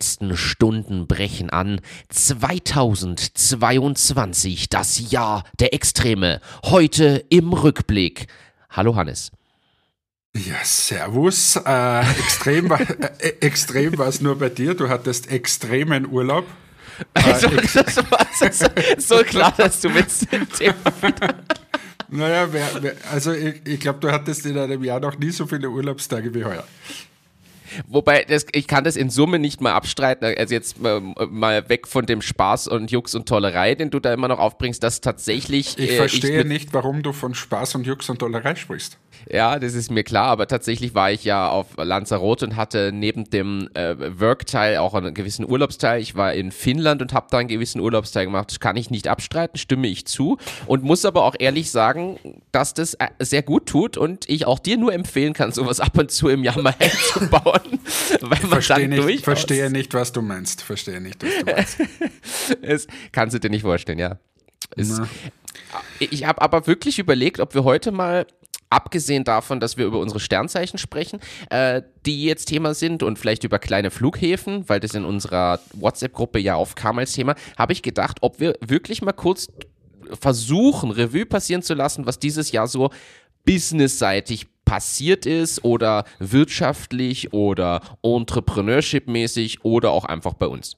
letzten Stunden brechen an. 2022, das Jahr der Extreme. Heute im Rückblick. Hallo Hannes. Ja, servus. Äh, extrem war äh, es nur bei dir. Du hattest extremen Urlaub. Also, das war so, so klar, dass du mit dem Thema Naja, wer, wer, also ich, ich glaube, du hattest in einem Jahr noch nie so viele Urlaubstage wie heuer. Wobei, das, ich kann das in Summe nicht mal abstreiten, also jetzt mal, mal weg von dem Spaß und Jux und Tollerei, den du da immer noch aufbringst, dass tatsächlich... Ich äh, verstehe ich nicht, warum du von Spaß und Jux und Tollerei sprichst. Ja, das ist mir klar, aber tatsächlich war ich ja auf Lanzarote und hatte neben dem äh, Work-Teil auch einen gewissen Urlaubsteil. Ich war in Finnland und habe da einen gewissen Urlaubsteil gemacht. Das kann ich nicht abstreiten, stimme ich zu und muss aber auch ehrlich sagen, dass das äh, sehr gut tut und ich auch dir nur empfehlen kann, sowas ab und zu im Jahr mal einzubauen, weil man verstehe dann nicht, Verstehe nicht, was du meinst. Verstehe nicht, was du meinst. das kannst du dir nicht vorstellen, ja. Es, ich habe aber wirklich überlegt, ob wir heute mal abgesehen davon, dass wir über unsere Sternzeichen sprechen, äh, die jetzt Thema sind und vielleicht über kleine Flughäfen, weil das in unserer WhatsApp-Gruppe ja aufkam als Thema, habe ich gedacht, ob wir wirklich mal kurz versuchen, Revue passieren zu lassen, was dieses Jahr so businessseitig passiert ist oder wirtschaftlich oder entrepreneurship-mäßig oder auch einfach bei uns.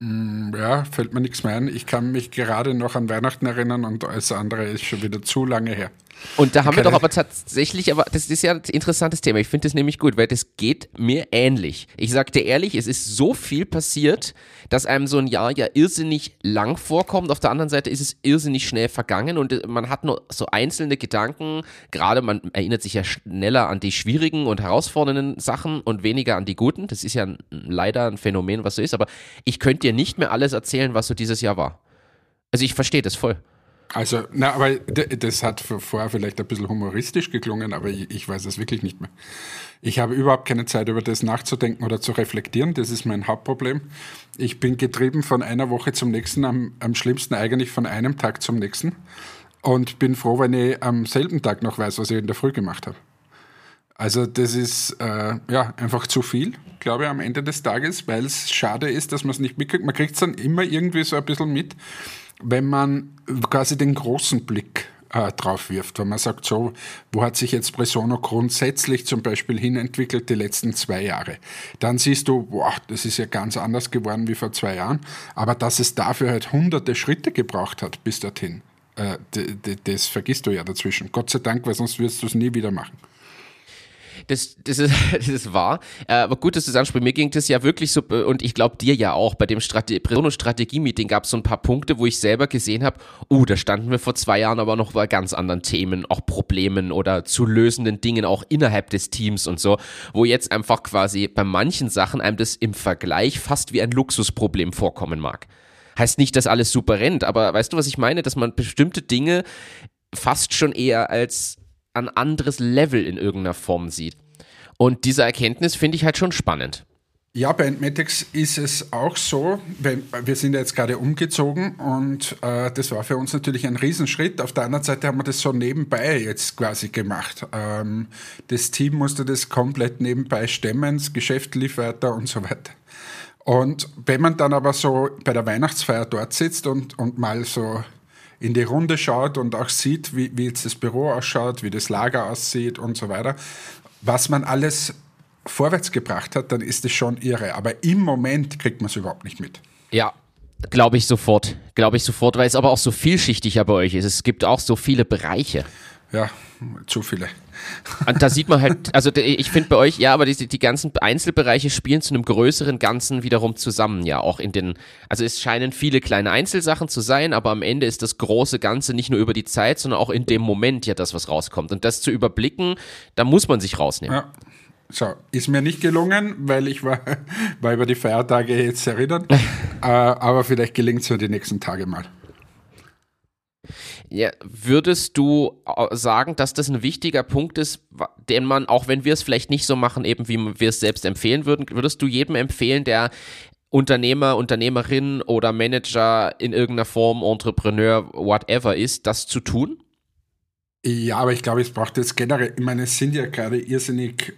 Mm, ja, fällt mir nichts mehr ein. Ich kann mich gerade noch an Weihnachten erinnern und alles andere ist schon wieder zu lange her. Und da haben wir doch aber tatsächlich, aber das ist ja ein interessantes Thema. Ich finde das nämlich gut, weil das geht mir ähnlich. Ich sag dir ehrlich, es ist so viel passiert, dass einem so ein Jahr ja irrsinnig lang vorkommt. Auf der anderen Seite ist es irrsinnig schnell vergangen und man hat nur so einzelne Gedanken. Gerade man erinnert sich ja schneller an die schwierigen und herausfordernden Sachen und weniger an die guten. Das ist ja leider ein Phänomen, was so ist. Aber ich könnte dir nicht mehr alles erzählen, was so dieses Jahr war. Also ich verstehe das voll. Also, na, aber das hat vorher vielleicht ein bisschen humoristisch geklungen, aber ich, weiß es wirklich nicht mehr. Ich habe überhaupt keine Zeit, über das nachzudenken oder zu reflektieren. Das ist mein Hauptproblem. Ich bin getrieben von einer Woche zum nächsten, am, am schlimmsten eigentlich von einem Tag zum nächsten. Und bin froh, wenn ich am selben Tag noch weiß, was ich in der Früh gemacht habe. Also das ist äh, ja einfach zu viel, glaube ich, am Ende des Tages, weil es schade ist, dass man es nicht mitkriegt. Man kriegt es dann immer irgendwie so ein bisschen mit wenn man quasi den großen Blick äh, drauf wirft, wenn man sagt, so, wo hat sich jetzt Presono grundsätzlich zum Beispiel hinentwickelt die letzten zwei Jahre, dann siehst du, boah, das ist ja ganz anders geworden wie vor zwei Jahren, aber dass es dafür halt hunderte Schritte gebraucht hat bis dorthin, äh, das vergisst du ja dazwischen. Gott sei Dank, weil sonst wirst du es nie wieder machen. Das, das, ist, das ist wahr. Äh, aber gut, dass du es ansprichst. Mir ging das ja wirklich so, und ich glaube dir ja auch, bei dem Strate Strategie-Meeting gab es so ein paar Punkte, wo ich selber gesehen habe, uh, da standen wir vor zwei Jahren aber noch bei ganz anderen Themen, auch Problemen oder zu lösenden Dingen auch innerhalb des Teams und so, wo jetzt einfach quasi bei manchen Sachen einem das im Vergleich fast wie ein Luxusproblem vorkommen mag. Heißt nicht, dass alles super rennt, aber weißt du, was ich meine? Dass man bestimmte Dinge fast schon eher als ein anderes Level in irgendeiner Form sieht. Und diese Erkenntnis finde ich halt schon spannend. Ja, bei Entmatics ist es auch so, weil wir sind ja jetzt gerade umgezogen und äh, das war für uns natürlich ein Riesenschritt. Auf der anderen Seite haben wir das so nebenbei jetzt quasi gemacht. Ähm, das Team musste das komplett nebenbei stemmen, das Geschäft lief weiter und so weiter. Und wenn man dann aber so bei der Weihnachtsfeier dort sitzt und, und mal so in die Runde schaut und auch sieht, wie, wie jetzt das Büro ausschaut, wie das Lager aussieht und so weiter, was man alles vorwärts gebracht hat, dann ist es schon irre. Aber im Moment kriegt man es überhaupt nicht mit. Ja, glaube ich sofort. Glaube ich sofort, weil es aber auch so vielschichtig ja bei euch ist. Es gibt auch so viele Bereiche. Ja, zu viele. Und da sieht man halt, also ich finde bei euch, ja, aber die, die ganzen Einzelbereiche spielen zu einem größeren Ganzen wiederum zusammen, ja, auch in den, also es scheinen viele kleine Einzelsachen zu sein, aber am Ende ist das große Ganze nicht nur über die Zeit, sondern auch in dem Moment ja das, was rauskommt. Und das zu überblicken, da muss man sich rausnehmen. Ja. So, ist mir nicht gelungen, weil ich war, war über die Feiertage jetzt erinnert. äh, aber vielleicht gelingt es mir die nächsten Tage mal. Ja, würdest du äh, sagen, dass das ein wichtiger Punkt ist, den man, auch wenn wir es vielleicht nicht so machen, eben wie wir es selbst empfehlen würden, würdest du jedem empfehlen, der Unternehmer, Unternehmerin oder Manager in irgendeiner Form, Entrepreneur, whatever ist, das zu tun? Ja, aber ich glaube, es braucht jetzt generell, ich meine, es sind ja gerade irrsinnig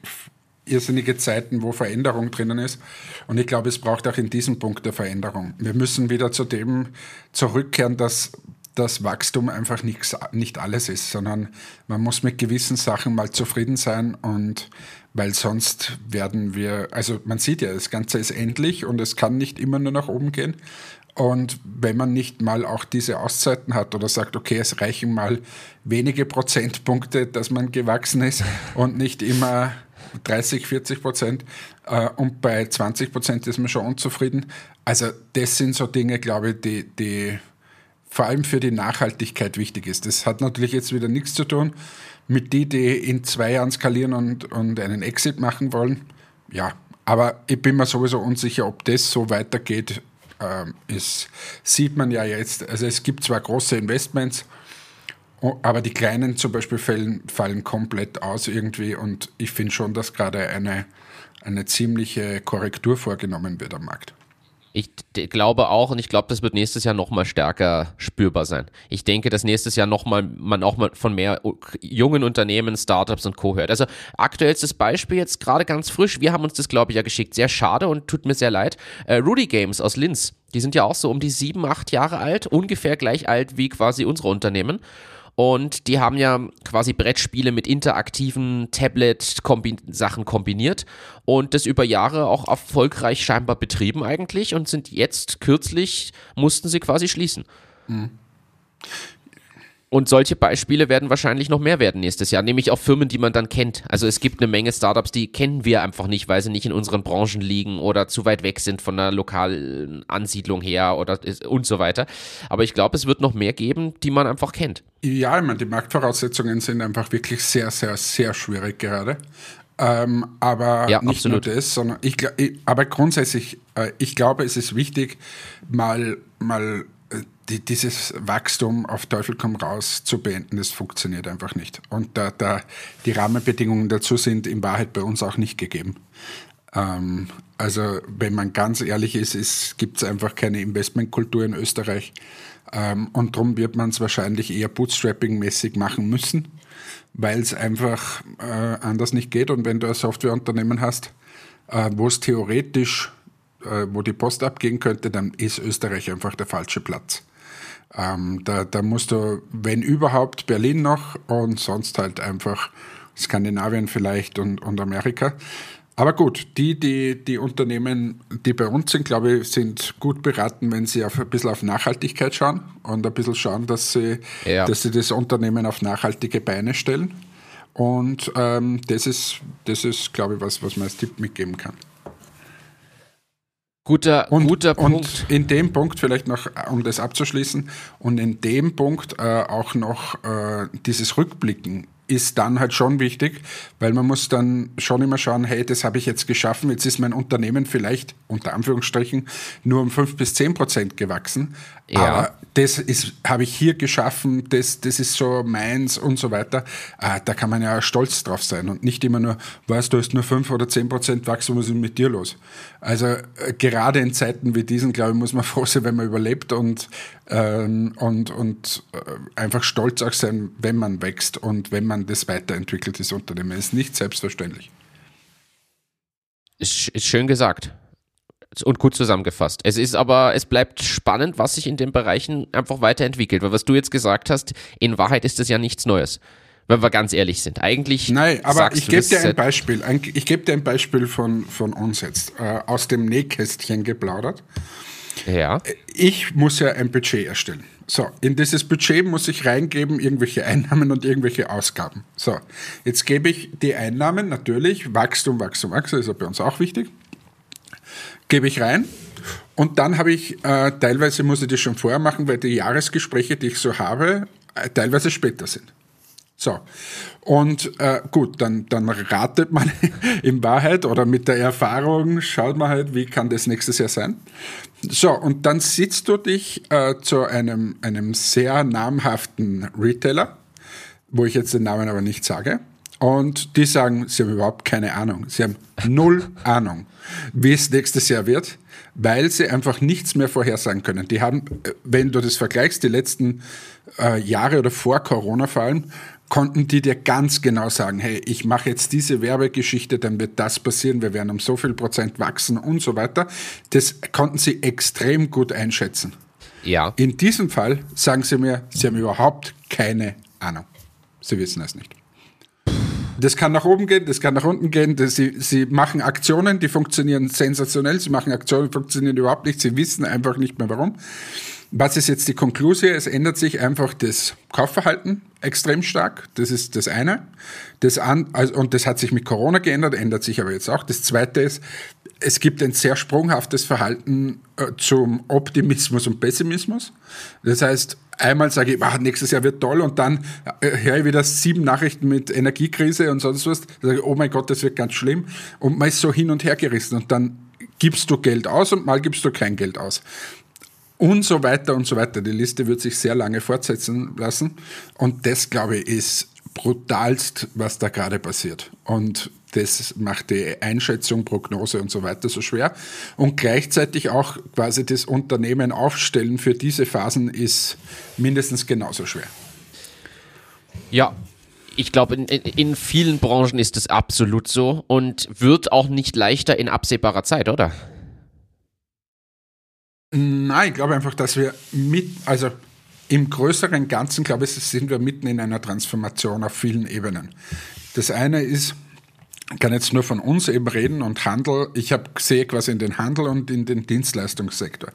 irrsinnige Zeiten, wo Veränderung drinnen ist. Und ich glaube, es braucht auch in diesem Punkt der Veränderung. Wir müssen wieder zu dem zurückkehren, dass das Wachstum einfach nichts, nicht alles ist, sondern man muss mit gewissen Sachen mal zufrieden sein und weil sonst werden wir, also man sieht ja, das Ganze ist endlich und es kann nicht immer nur nach oben gehen. Und wenn man nicht mal auch diese Auszeiten hat oder sagt, okay, es reichen mal wenige Prozentpunkte, dass man gewachsen ist und nicht immer 30, 40 Prozent äh, und bei 20 Prozent ist man schon unzufrieden. Also das sind so Dinge, glaube ich, die, die vor allem für die Nachhaltigkeit wichtig ist. Das hat natürlich jetzt wieder nichts zu tun mit die, die in zwei Jahren skalieren und, und einen Exit machen wollen. Ja, aber ich bin mir sowieso unsicher, ob das so weitergeht. Ähm, sieht man ja jetzt, also es gibt zwar große Investments, aber die kleinen zum Beispiel fallen, fallen komplett aus irgendwie und ich finde schon, dass gerade eine, eine ziemliche Korrektur vorgenommen wird am Markt. Ich glaube auch und ich glaube, das wird nächstes Jahr noch mal stärker spürbar sein. Ich denke, dass nächstes Jahr noch mal man auch mal von mehr jungen Unternehmen, Startups und Co. hört. Also aktuell ist das Beispiel jetzt gerade ganz frisch. Wir haben uns das, glaube ich, ja geschickt. Sehr schade und tut mir sehr leid. Äh, Rudy Games aus Linz, die sind ja auch so um die sieben, acht Jahre alt, ungefähr gleich alt wie quasi unsere Unternehmen. Und die haben ja quasi Brettspiele mit interaktiven Tablet-Sachen kombiniert und das über Jahre auch erfolgreich scheinbar betrieben eigentlich und sind jetzt kürzlich, mussten sie quasi schließen. Mhm. Und solche Beispiele werden wahrscheinlich noch mehr werden nächstes Jahr, nämlich auch Firmen, die man dann kennt. Also es gibt eine Menge Startups, die kennen wir einfach nicht, weil sie nicht in unseren Branchen liegen oder zu weit weg sind von der lokalen Ansiedlung her oder und so weiter. Aber ich glaube, es wird noch mehr geben, die man einfach kennt. Ja, ich meine, die Marktvoraussetzungen sind einfach wirklich sehr, sehr, sehr schwierig gerade. Ähm, aber ja, nicht absolut. nur das, sondern ich, aber grundsätzlich, äh, ich glaube, es ist wichtig, mal, mal die, dieses Wachstum auf Teufel komm raus zu beenden, das funktioniert einfach nicht. Und da, da die Rahmenbedingungen dazu sind in Wahrheit bei uns auch nicht gegeben. Ähm, also wenn man ganz ehrlich ist, es gibt einfach keine Investmentkultur in Österreich. Ähm, und darum wird man es wahrscheinlich eher bootstrapping-mäßig machen müssen, weil es einfach äh, anders nicht geht. Und wenn du ein Softwareunternehmen hast, äh, wo es theoretisch, wo die Post abgehen könnte, dann ist Österreich einfach der falsche Platz. Ähm, da, da musst du, wenn überhaupt, Berlin noch und sonst halt einfach Skandinavien vielleicht und, und Amerika. Aber gut, die, die, die Unternehmen, die bei uns sind, glaube ich, sind gut beraten, wenn sie auf, ein bisschen auf Nachhaltigkeit schauen und ein bisschen schauen, dass sie, ja. dass sie das Unternehmen auf nachhaltige Beine stellen. Und ähm, das ist, das ist, glaube ich, was, was man als Tipp mitgeben kann. Guter, und, guter Punkt. Und in dem Punkt vielleicht noch, um das abzuschließen, und in dem Punkt äh, auch noch äh, dieses Rückblicken ist dann halt schon wichtig, weil man muss dann schon immer schauen, hey, das habe ich jetzt geschaffen, jetzt ist mein Unternehmen vielleicht unter Anführungsstrichen nur um fünf bis zehn Prozent gewachsen, ja. aber das ist habe ich hier geschaffen, das, das ist so meins und so weiter. Ah, da kann man ja stolz drauf sein und nicht immer nur, weißt du, hast nur fünf oder zehn Prozent Wachstum, was ist mit dir los? Also äh, gerade in Zeiten wie diesen, glaube ich, muss man froh sein, wenn man überlebt und ähm, und, und äh, einfach stolz auch sein, wenn man wächst und wenn man das weiterentwickelt, das Unternehmen. Das ist nicht selbstverständlich. Ist, ist schön gesagt und gut zusammengefasst. Es ist aber, es bleibt spannend, was sich in den Bereichen einfach weiterentwickelt. Weil was du jetzt gesagt hast, in Wahrheit ist das ja nichts Neues. Wenn wir ganz ehrlich sind. Eigentlich. Nein, aber ich gebe dir ein Beispiel. Ich gebe dir ein Beispiel von, von uns jetzt. Äh, aus dem Nähkästchen geplaudert. Ja. Ich muss ja ein Budget erstellen. So, in dieses Budget muss ich reingeben irgendwelche Einnahmen und irgendwelche Ausgaben. So, jetzt gebe ich die Einnahmen natürlich, Wachstum, Wachstum, Wachstum, ist ja bei uns auch wichtig, gebe ich rein und dann habe ich, äh, teilweise muss ich das schon vorher machen, weil die Jahresgespräche, die ich so habe, äh, teilweise später sind. So. Und äh, gut, dann, dann ratet man in Wahrheit oder mit der Erfahrung schaut man halt, wie kann das nächstes Jahr sein. So, und dann sitzt du dich äh, zu einem, einem sehr namhaften Retailer, wo ich jetzt den Namen aber nicht sage. Und die sagen, sie haben überhaupt keine Ahnung. Sie haben null Ahnung, wie es nächstes Jahr wird, weil sie einfach nichts mehr vorhersagen können. Die haben, äh, wenn du das vergleichst, die letzten äh, Jahre oder vor Corona vor allem, konnten die dir ganz genau sagen, hey, ich mache jetzt diese Werbegeschichte, dann wird das passieren, wir werden um so viel Prozent wachsen und so weiter. Das konnten sie extrem gut einschätzen. Ja. In diesem Fall sagen sie mir, sie haben überhaupt keine Ahnung. Sie wissen es nicht. Das kann nach oben gehen, das kann nach unten gehen. Das, sie, sie machen Aktionen, die funktionieren sensationell. Sie machen Aktionen, die funktionieren überhaupt nicht. Sie wissen einfach nicht mehr warum. Was ist jetzt die Konklusion? Es ändert sich einfach das Kaufverhalten extrem stark. Das ist das eine. Das an, also, und das hat sich mit Corona geändert, ändert sich aber jetzt auch. Das zweite ist, es gibt ein sehr sprunghaftes Verhalten äh, zum Optimismus und Pessimismus. Das heißt, einmal sage ich, ah, nächstes Jahr wird toll und dann äh, höre ich wieder sieben Nachrichten mit Energiekrise und sonst was. Da sage ich, oh mein Gott, das wird ganz schlimm. Und man ist so hin und her gerissen und dann gibst du Geld aus und mal gibst du kein Geld aus. Und so weiter und so weiter. Die Liste wird sich sehr lange fortsetzen lassen. Und das, glaube ich, ist brutalst, was da gerade passiert. Und das macht die Einschätzung, Prognose und so weiter so schwer. Und gleichzeitig auch quasi das Unternehmen aufstellen für diese Phasen ist mindestens genauso schwer. Ja, ich glaube, in, in, vielen Branchen ist es absolut so und wird auch nicht leichter in absehbarer Zeit, oder? Nein, ich glaube einfach, dass wir mit, also im größeren Ganzen, glaube ich, sind wir mitten in einer Transformation auf vielen Ebenen. Das eine ist, kann jetzt nur von uns eben reden und Handel. Ich habe sehe quasi in den Handel und in den Dienstleistungssektor.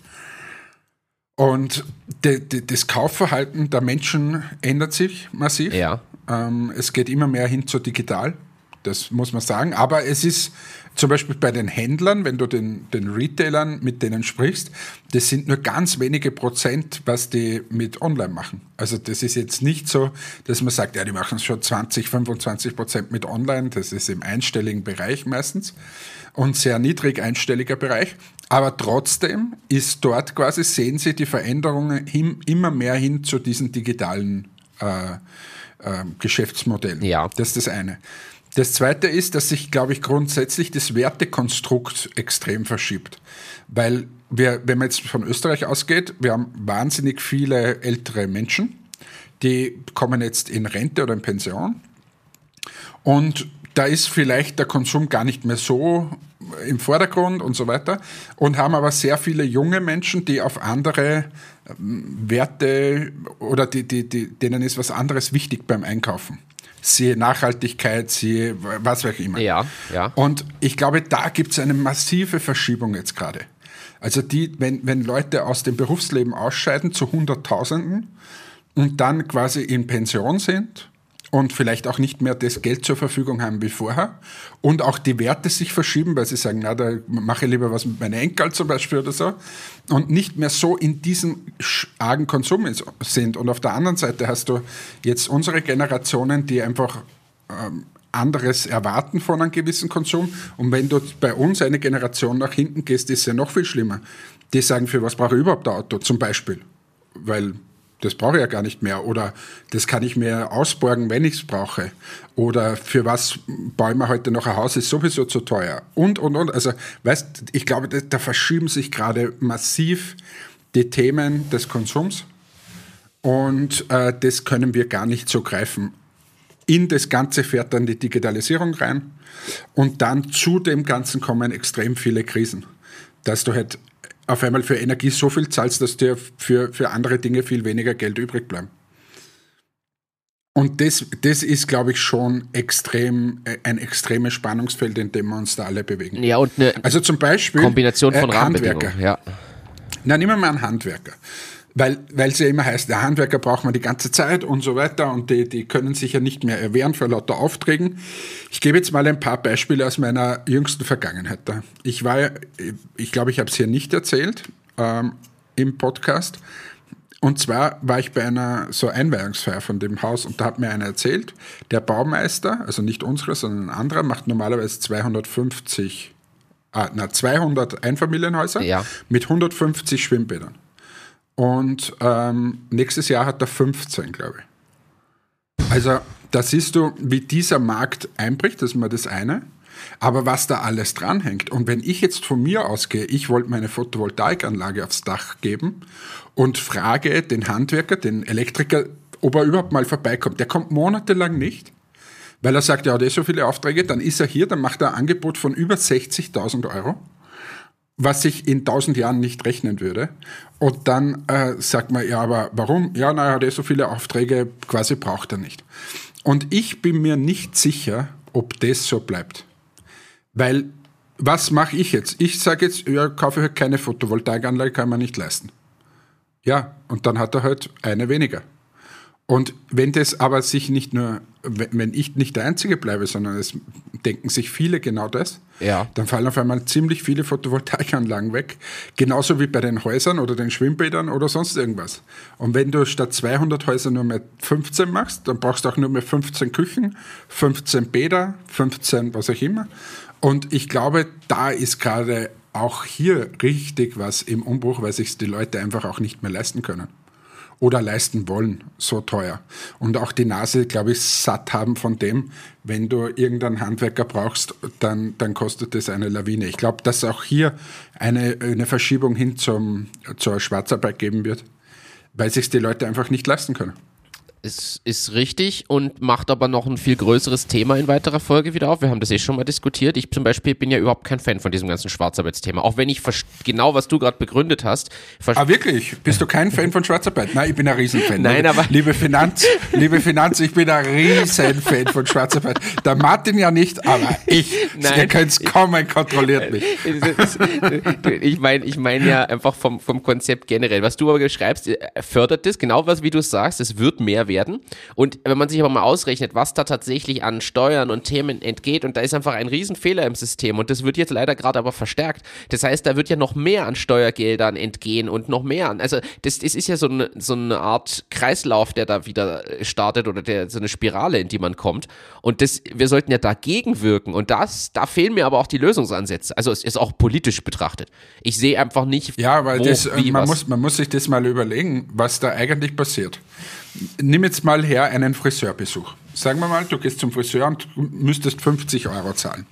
Und de, de, das Kaufverhalten der Menschen ändert sich massiv. Ja. Ähm, es geht immer mehr hin zu digital. Das muss man sagen. Aber es ist zum Beispiel bei den Händlern, wenn du den, den Retailern mit denen sprichst, das sind nur ganz wenige Prozent, was die mit online machen. Also das ist jetzt nicht so, dass man sagt, ja, die machen schon 20, 25 Prozent mit online. Das ist im einstelligen Bereich meistens und sehr niedrig einstelliger Bereich. Aber trotzdem ist dort quasi, sehen Sie die Veränderungen hin, immer mehr hin zu diesen digitalen äh, äh, Geschäftsmodellen. Ja. Das ist das eine. Das Zweite ist, dass sich, glaube ich, grundsätzlich das Wertekonstrukt extrem verschiebt. Weil wir, wenn man jetzt von Österreich ausgeht, wir haben wahnsinnig viele ältere Menschen, die kommen jetzt in Rente oder in Pension. Und da ist vielleicht der Konsum gar nicht mehr so im Vordergrund und so weiter und haben aber sehr viele junge Menschen, die auf andere ähm, Werte oder die, die, die, denen ist was anderes wichtig beim Einkaufen siehe Nachhaltigkeit, siehe was auch immer. Ja, ja. Und ich glaube, da gibt es eine massive Verschiebung jetzt gerade. Also die, wenn, wenn Leute aus dem Berufsleben ausscheiden zu Hunderttausenden und dann quasi in Pension sind und vielleicht auch nicht mehr das Geld zur Verfügung haben wie vorher und auch die Werte sich verschieben, weil sie sagen, na, da mache ich lieber was mit meinen Enkel zum Beispiel oder so und nicht mehr so in diesem argen Konsum sind. Und auf der anderen Seite hast du jetzt unsere Generationen, die einfach ähm, anderes erwarten von einem gewissen Konsum. Und wenn du bei uns eine Generation nach hinten gehst, ist es ja noch viel schlimmer. Die sagen, für was brauche ich überhaupt ein Auto zum Beispiel? Weil das brauche ich ja gar nicht mehr. Oder das kann ich mir ausborgen, wenn ich es brauche. Oder für was baue ich mir heute noch ein Haus, ist sowieso zu teuer. Und, und, und. Also, weißt, ich glaube, da, da verschieben sich gerade massiv die Themen des Konsums. Und äh, das können wir gar nicht so greifen. In das Ganze fährt dann die Digitalisierung rein. Und dann zu dem Ganzen kommen extrem viele Krisen. Dass du halt auf einmal für Energie so viel zahlst, dass dir für, für andere Dinge viel weniger Geld übrig bleibt. Und das, das ist, glaube ich, schon extrem, ein extremes Spannungsfeld, in dem wir uns da alle bewegen. Ja, und eine also zum Beispiel Kombination von äh, Handwerker. Ja. Na, nehmen wir mal einen Handwerker weil weil es ja immer heißt, der Handwerker braucht man die ganze Zeit und so weiter und die, die können sich ja nicht mehr erwehren vor lauter Aufträgen. Ich gebe jetzt mal ein paar Beispiele aus meiner jüngsten Vergangenheit. Ich war, ich glaube, ich habe es hier nicht erzählt ähm, im Podcast. Und zwar war ich bei einer so Einweihungsfeier von dem Haus und da hat mir einer erzählt, der Baumeister, also nicht unsere, sondern ein anderer, macht normalerweise 250, ah, na, 200 Einfamilienhäuser ja. mit 150 Schwimmbädern. Und ähm, nächstes Jahr hat er 15, glaube ich. Also da siehst du, wie dieser Markt einbricht, das ist mal das eine. Aber was da alles dranhängt. Und wenn ich jetzt von mir ausgehe, ich wollte meine Photovoltaikanlage aufs Dach geben und frage den Handwerker, den Elektriker, ob er überhaupt mal vorbeikommt. Der kommt monatelang nicht, weil er sagt, ja, hat eh so viele Aufträge, dann ist er hier, dann macht er ein Angebot von über 60.000 Euro, was sich in 1000 Jahren nicht rechnen würde. Und dann äh, sagt man, ja, aber warum? Ja, na, er hat eh so viele Aufträge, quasi braucht er nicht. Und ich bin mir nicht sicher, ob das so bleibt. Weil, was mache ich jetzt? Ich sage jetzt, ja, kaufe halt keine Photovoltaikanlage, kann man nicht leisten. Ja, und dann hat er halt eine weniger. Und wenn das aber sich nicht nur, wenn ich nicht der Einzige bleibe, sondern es denken sich viele genau das, ja. dann fallen auf einmal ziemlich viele Photovoltaikanlagen weg. Genauso wie bei den Häusern oder den Schwimmbädern oder sonst irgendwas. Und wenn du statt 200 Häuser nur mehr 15 machst, dann brauchst du auch nur mehr 15 Küchen, 15 Bäder, 15 was auch immer. Und ich glaube, da ist gerade auch hier richtig was im Umbruch, weil sich die Leute einfach auch nicht mehr leisten können oder leisten wollen, so teuer. Und auch die Nase, glaube ich, satt haben von dem, wenn du irgendeinen Handwerker brauchst, dann, dann kostet das eine Lawine. Ich glaube, dass auch hier eine, eine Verschiebung hin zum, zur Schwarzarbeit geben wird, weil sich die Leute einfach nicht leisten können ist, ist richtig und macht aber noch ein viel größeres Thema in weiterer Folge wieder auf. Wir haben das eh schon mal diskutiert. Ich zum Beispiel bin ja überhaupt kein Fan von diesem ganzen Schwarzarbeitsthema. Auch wenn ich genau, was du gerade begründet hast. Ah, wirklich? Bist du kein Fan von Schwarzarbeit? Nein, ich bin ein Riesenfan. Nein, aber. Liebe Finanz, liebe Finanz, ich bin ein Riesenfan von Schwarzarbeit. Der Martin ja nicht, aber ich. Nein, Ihr könnt es kommen, kontrolliert mich. ich meine ich mein ja einfach vom, vom Konzept generell. Was du aber schreibst, äh, fördert das, genau was wie du sagst, es wird mehr werden werden. Und wenn man sich aber mal ausrechnet, was da tatsächlich an Steuern und Themen entgeht, und da ist einfach ein Riesenfehler im System und das wird jetzt leider gerade aber verstärkt. Das heißt, da wird ja noch mehr an Steuergeldern entgehen und noch mehr an. Also das, das ist ja so eine, so eine Art Kreislauf, der da wieder startet oder der, so eine Spirale, in die man kommt. Und das, wir sollten ja dagegen wirken. Und das, da fehlen mir aber auch die Lösungsansätze. Also es ist auch politisch betrachtet. Ich sehe einfach nicht, ja, weil wo, das, wie, man, muss, man muss sich das mal überlegen, was da eigentlich passiert nimm jetzt mal her einen Friseurbesuch. Sagen wir mal, du gehst zum Friseur und müsstest 50 Euro zahlen.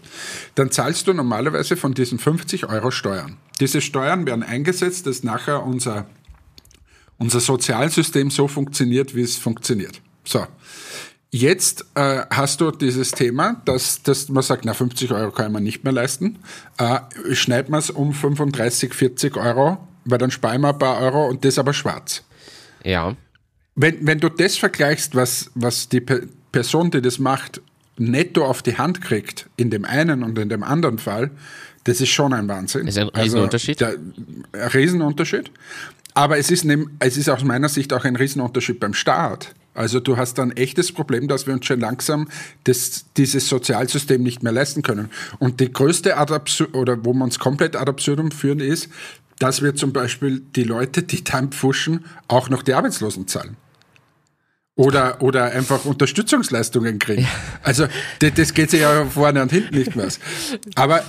Dann zahlst du normalerweise von diesen 50 Euro Steuern. Diese Steuern werden eingesetzt, dass nachher unser, unser Sozialsystem so funktioniert, wie es funktioniert. So. Jetzt äh, hast du dieses Thema, dass, dass man sagt, na 50 Euro kann man nicht mehr leisten. Äh, schneidet man es um 35, 40 Euro, weil dann sparen wir ein paar Euro und das aber schwarz. Ja wenn, wenn du das vergleichst, was, was die Person, die das macht, netto auf die Hand kriegt, in dem einen und in dem anderen Fall, das ist schon ein Wahnsinn. Das ist ein Riesenunterschied. Also, der, ein Riesenunterschied. Aber es ist, nehm, es ist aus meiner Sicht auch ein Riesenunterschied beim Staat. Also du hast ein echtes Problem, dass wir uns schon langsam das, dieses Sozialsystem nicht mehr leisten können. Und die größte Adaption, oder wo man es komplett ad absurdum führen, ist, dass wir zum Beispiel die Leute, die dann pfuschen, auch noch die Arbeitslosen zahlen. Oder, oder einfach Unterstützungsleistungen kriegen. Ja. Also das, das geht sich ja vorne und hinten nicht mehr. Aber äh,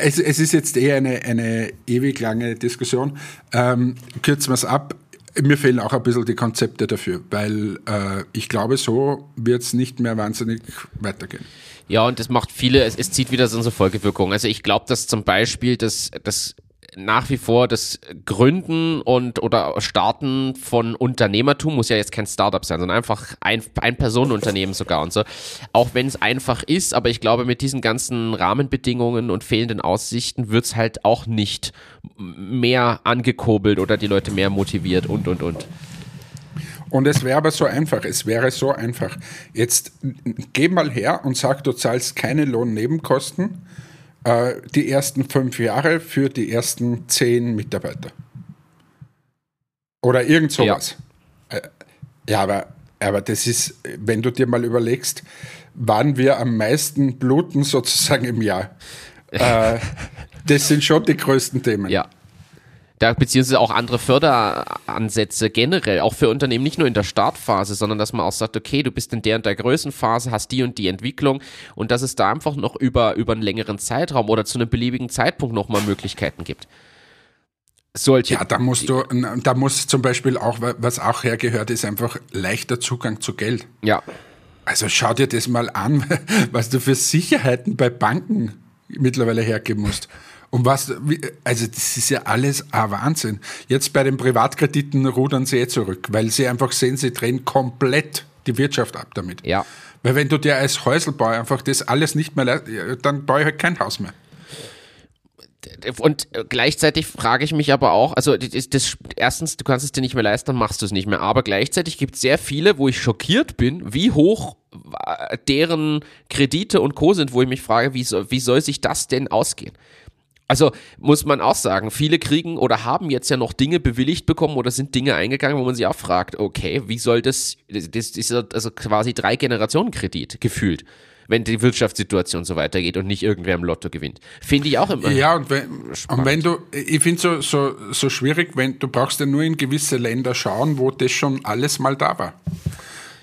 es, es ist jetzt eher eine, eine ewig lange Diskussion. Ähm, kürzen wir es ab. Mir fehlen auch ein bisschen die Konzepte dafür, weil äh, ich glaube, so wird es nicht mehr wahnsinnig weitergehen. Ja, und das macht viele, es, es zieht wieder so eine Folgewirkung. Also ich glaube, dass zum Beispiel das, das nach wie vor das Gründen und oder Starten von Unternehmertum muss ja jetzt kein Startup sein, sondern einfach ein, ein Personenunternehmen sogar und so. Auch wenn es einfach ist, aber ich glaube, mit diesen ganzen Rahmenbedingungen und fehlenden Aussichten wird es halt auch nicht mehr angekurbelt oder die Leute mehr motiviert und und und. Und es wäre aber so einfach, es wäre so einfach. Jetzt geh mal her und sag, du zahlst keine Lohnnebenkosten äh, die ersten fünf Jahre für die ersten zehn Mitarbeiter. Oder irgend sowas. Ja, äh, ja aber, aber das ist, wenn du dir mal überlegst, wann wir am meisten bluten sozusagen im Jahr. äh, das sind schon die größten Themen. Ja, da beziehungsweise auch andere Förderansätze generell, auch für Unternehmen, nicht nur in der Startphase, sondern dass man auch sagt, okay, du bist in der und der Größenphase, hast die und die Entwicklung und dass es da einfach noch über, über einen längeren Zeitraum oder zu einem beliebigen Zeitpunkt nochmal Möglichkeiten gibt. Solche. Ja, da musst du, da muss zum Beispiel auch, was auch hergehört, ist einfach leichter Zugang zu Geld. Ja. Also schau dir das mal an, was du für Sicherheiten bei Banken mittlerweile hergeben musst. Und was, also das ist ja alles ein Wahnsinn. Jetzt bei den Privatkrediten rudern sie eh zurück, weil sie einfach sehen, sie drehen komplett die Wirtschaft ab damit. Ja. Weil wenn du dir als Häuselbauer einfach das alles nicht mehr leist, dann baue ich halt kein Haus mehr. Und gleichzeitig frage ich mich aber auch, also das, das, erstens, du kannst es dir nicht mehr leisten, dann machst du es nicht mehr. Aber gleichzeitig gibt es sehr viele, wo ich schockiert bin, wie hoch deren Kredite und Co. sind, wo ich mich frage, wie wie soll sich das denn ausgehen? Also muss man auch sagen, viele kriegen oder haben jetzt ja noch Dinge bewilligt bekommen oder sind Dinge eingegangen, wo man sich auch fragt, okay, wie soll das, das ist also quasi drei Generationen Kredit gefühlt, wenn die Wirtschaftssituation so weitergeht und nicht irgendwer im Lotto gewinnt. Finde ich auch immer. Ja, und wenn, und wenn du, ich finde so, so, so schwierig, wenn du brauchst ja nur in gewisse Länder schauen, wo das schon alles mal da war.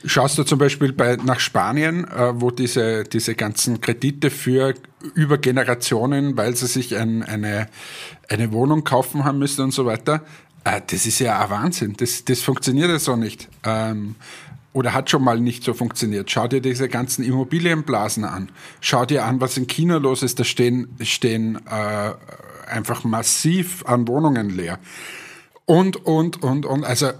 Schaust du zum Beispiel bei, nach Spanien, äh, wo diese, diese ganzen Kredite für über Generationen, weil sie sich ein, eine, eine Wohnung kaufen haben müssen und so weiter, äh, das ist ja ein Wahnsinn. Das, das funktioniert ja so nicht. Ähm, oder hat schon mal nicht so funktioniert. Schau dir diese ganzen Immobilienblasen an. Schau dir an, was in China los ist. Da stehen, stehen äh, einfach massiv an Wohnungen leer. Und, und, und, und. Also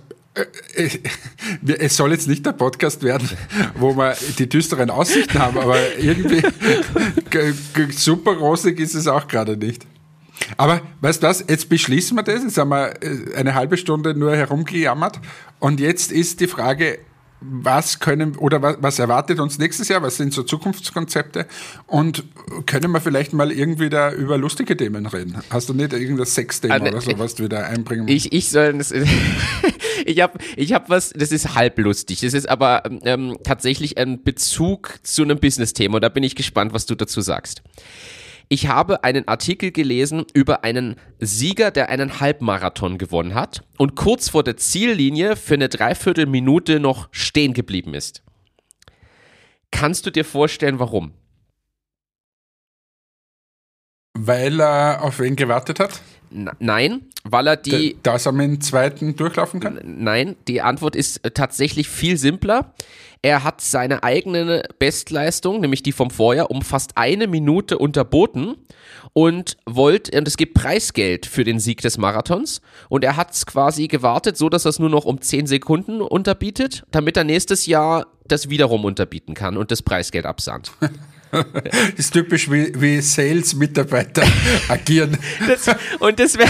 es soll jetzt nicht der Podcast werden, wo wir die düsteren Aussichten haben, aber irgendwie super rosig ist es auch gerade nicht. Aber weißt du was, jetzt beschließen wir das, jetzt haben wir äh, eine halbe Stunde nur herumgejammert. Und jetzt ist die Frage, was können oder was, was, erwartet uns nächstes Jahr? Was sind so Zukunftskonzepte? Und können wir vielleicht mal irgendwie da über lustige Themen reden? Hast du nicht irgendein Sexthema also, oder so, was du wieder einbringen musst? Ich, ich soll das. ich habe ich hab was, das ist halblustig. Das ist aber ähm, tatsächlich ein Bezug zu einem Business-Thema. Da bin ich gespannt, was du dazu sagst. Ich habe einen Artikel gelesen über einen Sieger, der einen Halbmarathon gewonnen hat und kurz vor der Ziellinie für eine Dreiviertelminute noch stehen geblieben ist. Kannst du dir vorstellen, warum? Weil er auf wen gewartet hat? Nein, weil er die. Dass er mit dem zweiten durchlaufen kann? Nein, die Antwort ist äh, tatsächlich viel simpler. Er hat seine eigene Bestleistung, nämlich die vom Vorjahr, um fast eine Minute unterboten und wollte, und es gibt Preisgeld für den Sieg des Marathons. Und er hat es quasi gewartet, so dass er es nur noch um 10 Sekunden unterbietet, damit er nächstes Jahr das wiederum unterbieten kann und das Preisgeld absandt. Das ist typisch, wie, wie Sales-Mitarbeiter agieren. Das, und das wäre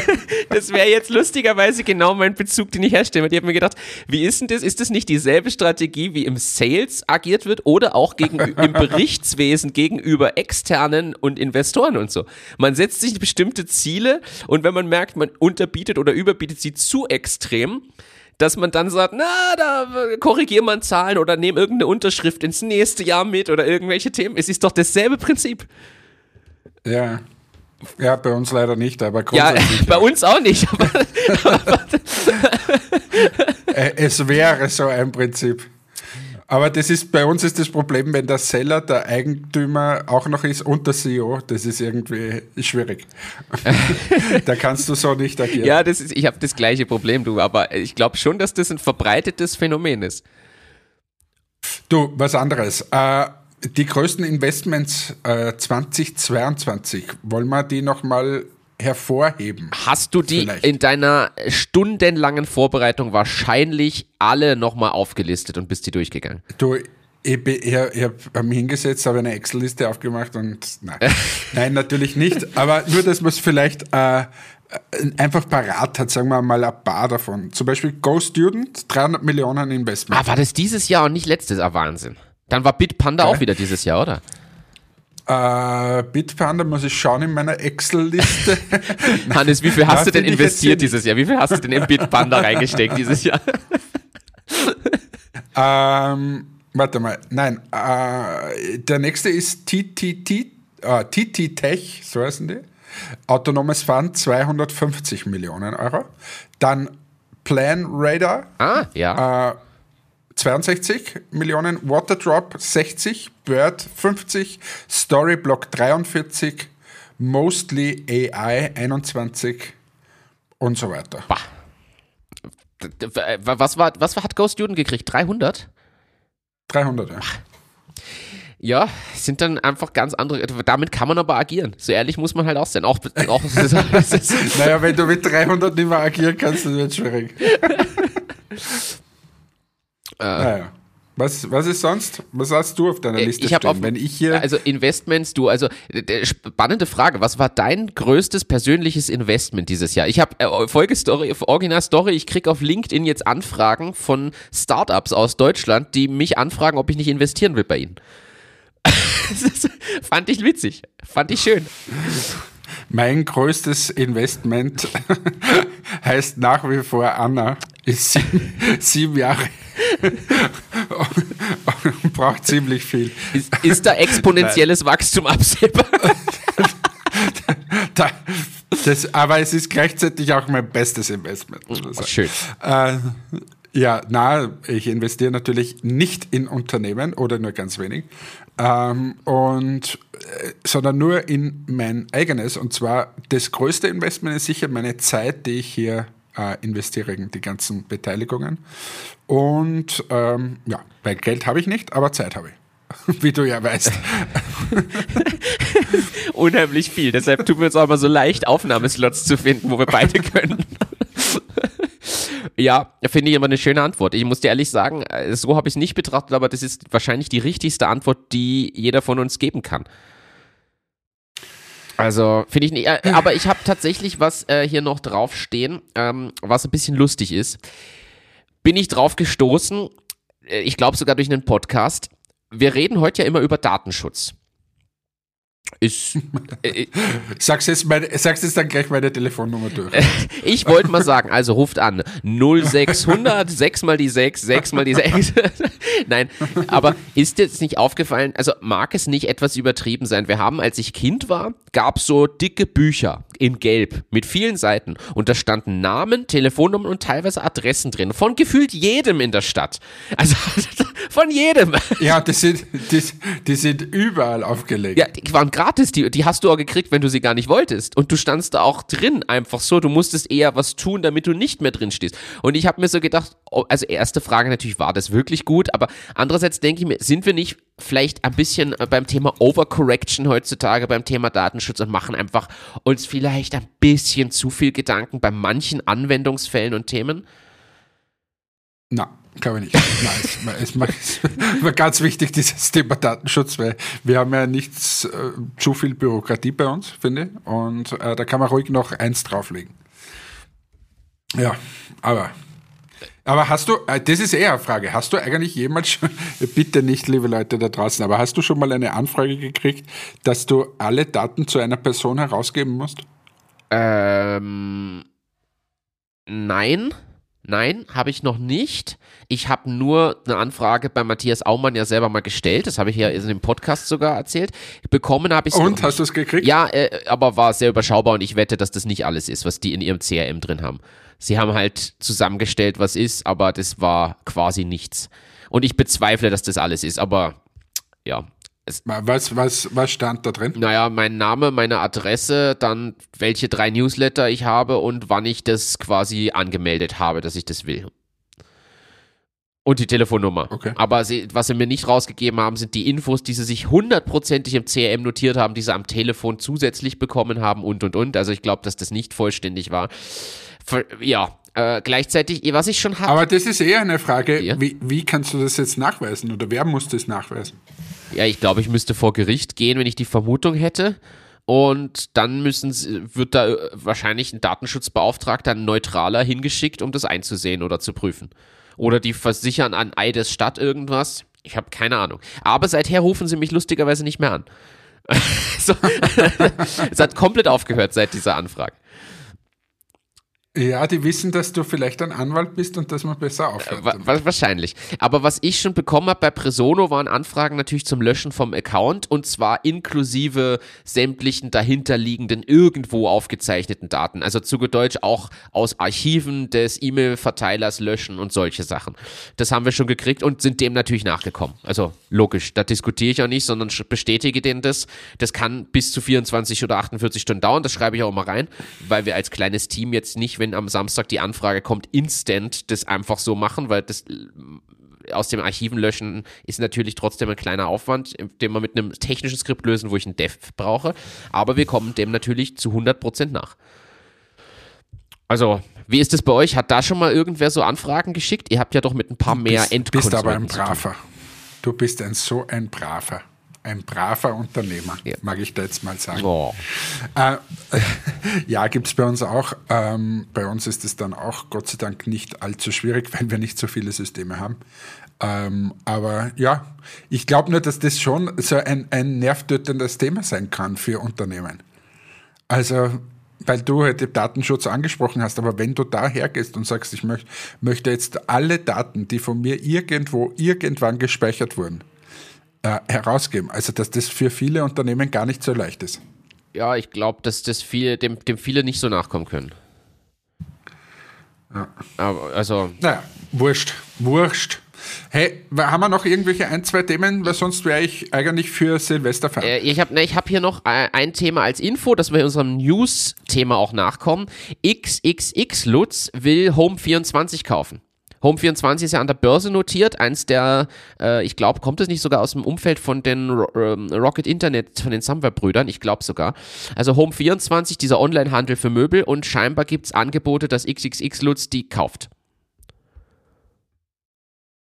das wär jetzt lustigerweise genau mein Bezug, den ich herstelle. Ich habe mir gedacht, wie ist denn das? Ist das nicht dieselbe Strategie, wie im Sales agiert wird oder auch gegen, im Berichtswesen gegenüber externen und Investoren und so? Man setzt sich bestimmte Ziele und wenn man merkt, man unterbietet oder überbietet sie zu extrem, dass man dann sagt, na, da korrigier man Zahlen oder nehm irgendeine Unterschrift ins nächste Jahr mit oder irgendwelche Themen. Es ist doch dasselbe Prinzip. Ja. Ja, bei uns leider nicht, aber grundsätzlich. Ja, bei uns auch nicht. Äh, es wäre so ein Prinzip. Aber das ist, bei uns ist das Problem, wenn der Seller der Eigentümer auch noch ist und der CEO, das ist irgendwie schwierig. da kannst du so nicht agieren. Ja, das ist, ich habe das gleiche Problem, du, aber ich glaube schon, dass das ein verbreitetes Phänomen ist. Du, was anderes. Äh, die größten Investments äh, 2022, wollen wir die nochmal hervorheben. Hast du die vielleicht. in deiner stundenlangen Vorbereitung wahrscheinlich alle nochmal aufgelistet und bist die durchgegangen? Du, ich, ich, ich habe mich hingesetzt, habe eine Excel-Liste aufgemacht und nein, nein, natürlich nicht. Aber nur, dass man es vielleicht äh, einfach parat hat, sagen wir mal ein paar davon. Zum Beispiel Go Student, 300 Millionen Investment. Ah, war das dieses Jahr und nicht letztes Jahr? Wahnsinn. Dann war Bitpanda okay. auch wieder dieses Jahr, oder? Äh, Bitpanda muss ich schauen in meiner Excel-Liste. Hannes, wie viel hast du denn investiert dieses Jahr? Wie viel hast du denn in Bitpanda reingesteckt dieses Jahr? ähm, warte mal, nein, äh, der nächste ist TTT, äh, TT Tech, so heißen die. Autonomes Fahren 250 Millionen Euro. Dann Plan Radar. Ah, ja. Äh, 62 Millionen, Waterdrop 60, Bird 50, Storyblock 43, Mostly AI 21 und so weiter. Bah. Was, war, was hat Ghost Student gekriegt? 300? 300, ja. Ja, sind dann einfach ganz andere. Damit kann man aber agieren. So ehrlich muss man halt auch sein. Auch, auch naja, wenn du mit 300 nicht mehr agieren kannst, dann wird es schwierig. äh, naja. Was, was ist sonst? Was hast du auf deiner äh, Liste ich stehen? Auf, Wenn ich hier also Investments, du, also spannende Frage. Was war dein größtes persönliches Investment dieses Jahr? Ich habe äh, Folgestory, Original Story. Ich krieg auf LinkedIn jetzt Anfragen von Startups aus Deutschland, die mich anfragen, ob ich nicht investieren will bei ihnen. fand ich witzig, fand ich schön. Mein größtes Investment heißt nach wie vor Anna, ist sieben, sieben Jahre braucht ziemlich viel. Ist, ist da exponentielles Nein. Wachstum absehbar? da, das, aber es ist gleichzeitig auch mein bestes Investment. Schön. Äh, ja, na, ich investiere natürlich nicht in Unternehmen oder nur ganz wenig, ähm, und, äh, sondern nur in mein eigenes. Und zwar das größte Investment ist sicher meine Zeit, die ich hier äh, investiere in die ganzen Beteiligungen. Und ähm, ja, weil Geld habe ich nicht, aber Zeit habe ich. Wie du ja weißt. Unheimlich viel. Deshalb tun wir uns auch mal so leicht, Aufnahmeslots zu finden, wo wir beide können. Ja, finde ich immer eine schöne Antwort. Ich muss dir ehrlich sagen, äh, so habe ich es nicht betrachtet, aber das ist wahrscheinlich die richtigste Antwort, die jeder von uns geben kann. Also finde ich nicht. Äh, aber ich habe tatsächlich was äh, hier noch draufstehen, ähm, was ein bisschen lustig ist. Bin ich drauf gestoßen, äh, ich glaube sogar durch einen Podcast. Wir reden heute ja immer über Datenschutz. Ich, äh, sagst, jetzt meine, sagst jetzt dann gleich meine Telefonnummer durch. ich wollte mal sagen, also ruft an 0600 6 mal die 6, 6 mal die 6. Nein, aber ist dir jetzt nicht aufgefallen, also mag es nicht etwas übertrieben sein. Wir haben, als ich Kind war, gab so dicke Bücher in Gelb mit vielen Seiten und da standen Namen, Telefonnummern und teilweise Adressen drin von gefühlt jedem in der Stadt. Also von jedem. Ja, die sind, die, die sind überall aufgelegt. Ja, die waren gratis, die, die hast du auch gekriegt, wenn du sie gar nicht wolltest. Und du standst da auch drin, einfach so. Du musstest eher was tun, damit du nicht mehr drin stehst. Und ich habe mir so gedacht, oh, also erste Frage natürlich, war das wirklich gut? Aber andererseits denke ich mir, sind wir nicht vielleicht ein bisschen äh, beim Thema Overcorrection heutzutage, beim Thema Datenschutz und machen einfach uns vielleicht ein bisschen zu viel Gedanken bei manchen Anwendungsfällen und Themen? Na, Glaube ich nicht. Nein, es, war ganz wichtig, dieses Thema Datenschutz, weil wir haben ja nichts, äh, zu viel Bürokratie bei uns, finde ich. Und äh, da kann man ruhig noch eins drauflegen. Ja, aber. Aber hast du, äh, das ist eher eine Frage, hast du eigentlich jemals schon, bitte nicht, liebe Leute da draußen, aber hast du schon mal eine Anfrage gekriegt, dass du alle Daten zu einer Person herausgeben musst? Ähm, nein. Nein, habe ich noch nicht. Ich habe nur eine Anfrage bei Matthias Aumann ja selber mal gestellt. Das habe ich ja in dem Podcast sogar erzählt. Bekommen habe ich Und hast du es gekriegt? Ja, äh, aber war sehr überschaubar und ich wette, dass das nicht alles ist, was die in ihrem CRM drin haben. Sie haben halt zusammengestellt, was ist, aber das war quasi nichts. Und ich bezweifle, dass das alles ist, aber ja, was, was, was stand da drin? Naja, mein Name, meine Adresse, dann welche drei Newsletter ich habe und wann ich das quasi angemeldet habe, dass ich das will. Und die Telefonnummer. Okay. Aber sie, was sie mir nicht rausgegeben haben, sind die Infos, die sie sich hundertprozentig im CRM notiert haben, die sie am Telefon zusätzlich bekommen haben und und und. Also ich glaube, dass das nicht vollständig war. Ja, äh, gleichzeitig, was ich schon habe. Aber das ist eher eine Frage, ja? wie, wie kannst du das jetzt nachweisen oder wer muss das nachweisen? Ja, ich glaube, ich müsste vor Gericht gehen, wenn ich die Vermutung hätte. Und dann müssen, wird da äh, wahrscheinlich ein Datenschutzbeauftragter, ein neutraler, hingeschickt, um das einzusehen oder zu prüfen. Oder die versichern an Eides Stadt irgendwas. Ich habe keine Ahnung. Aber seither rufen sie mich lustigerweise nicht mehr an. so. es hat komplett aufgehört seit dieser Anfrage. Ja, die wissen, dass du vielleicht ein Anwalt bist und dass man besser aufhört. Äh, wahrscheinlich. Aber was ich schon bekommen habe bei Presono waren Anfragen natürlich zum Löschen vom Account und zwar inklusive sämtlichen dahinterliegenden irgendwo aufgezeichneten Daten. Also zu Deutsch auch aus Archiven des E-Mail-Verteilers löschen und solche Sachen. Das haben wir schon gekriegt und sind dem natürlich nachgekommen. Also logisch, da diskutiere ich auch nicht, sondern bestätige denen das. Das kann bis zu 24 oder 48 Stunden dauern, das schreibe ich auch mal rein, weil wir als kleines Team jetzt nicht, wenn wenn am Samstag die Anfrage kommt, instant das einfach so machen, weil das aus den Archiven löschen ist natürlich trotzdem ein kleiner Aufwand, den man mit einem technischen Skript lösen, wo ich einen Dev brauche. Aber wir kommen dem natürlich zu 100% nach. Also, wie ist es bei euch? Hat da schon mal irgendwer so Anfragen geschickt? Ihr habt ja doch mit ein paar mehr Endkunden. Du bist aber ein Braver. Du bist ein so ein Braver. Ein braver Unternehmer, ja. mag ich da jetzt mal sagen. Oh. Äh, ja, gibt es bei uns auch. Ähm, bei uns ist es dann auch Gott sei Dank nicht allzu schwierig, weil wir nicht so viele Systeme haben. Ähm, aber ja, ich glaube nur, dass das schon so ein, ein nervtötendes Thema sein kann für Unternehmen. Also weil du heute Datenschutz angesprochen hast, aber wenn du da hergehst und sagst, ich möcht, möchte jetzt alle Daten, die von mir irgendwo, irgendwann gespeichert wurden, äh, herausgeben, also dass das für viele Unternehmen gar nicht so leicht ist. Ja, ich glaube, dass das viele, dem, dem viele nicht so nachkommen können. Ja. Aber, also. Naja, wurscht, wurscht. Hey, haben wir noch irgendwelche ein, zwei Themen? Weil sonst wäre ich eigentlich für Silvester fahren. Äh, ich habe ne, hab hier noch äh, ein Thema als Info, dass wir unserem News-Thema auch nachkommen. XXX Lutz will Home24 kaufen. Home24 ist ja an der Börse notiert, eins der, äh, ich glaube, kommt es nicht sogar aus dem Umfeld von den ähm, Rocket Internet, von den Samwer-Brüdern, ich glaube sogar. Also Home24, dieser Online-Handel für Möbel und scheinbar gibt es Angebote, dass XXX Lutz die kauft.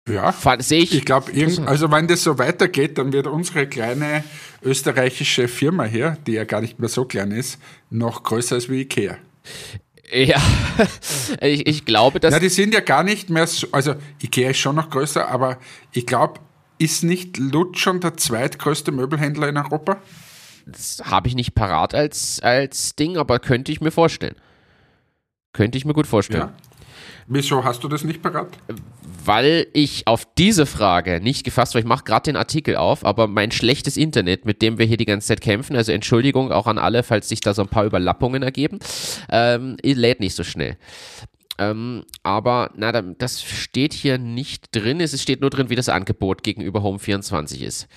Ja, sehe ich. Ich glaube, also wenn das so weitergeht, dann wird unsere kleine österreichische Firma hier, die ja gar nicht mehr so klein ist, noch größer als wie Ikea. Ja, ich, ich glaube, dass. Na, die sind ja gar nicht mehr so, also Ikea ist schon noch größer, aber ich glaube, ist nicht Lutz schon der zweitgrößte Möbelhändler in Europa? Das habe ich nicht parat als, als Ding, aber könnte ich mir vorstellen. Könnte ich mir gut vorstellen. Ja. Wieso hast du das nicht parat? Weil ich auf diese Frage nicht gefasst war. Ich mache gerade den Artikel auf, aber mein schlechtes Internet, mit dem wir hier die ganze Zeit kämpfen, also Entschuldigung auch an alle, falls sich da so ein paar Überlappungen ergeben, ähm, lädt nicht so schnell. Ähm, aber na, das steht hier nicht drin. Es steht nur drin, wie das Angebot gegenüber Home 24 ist.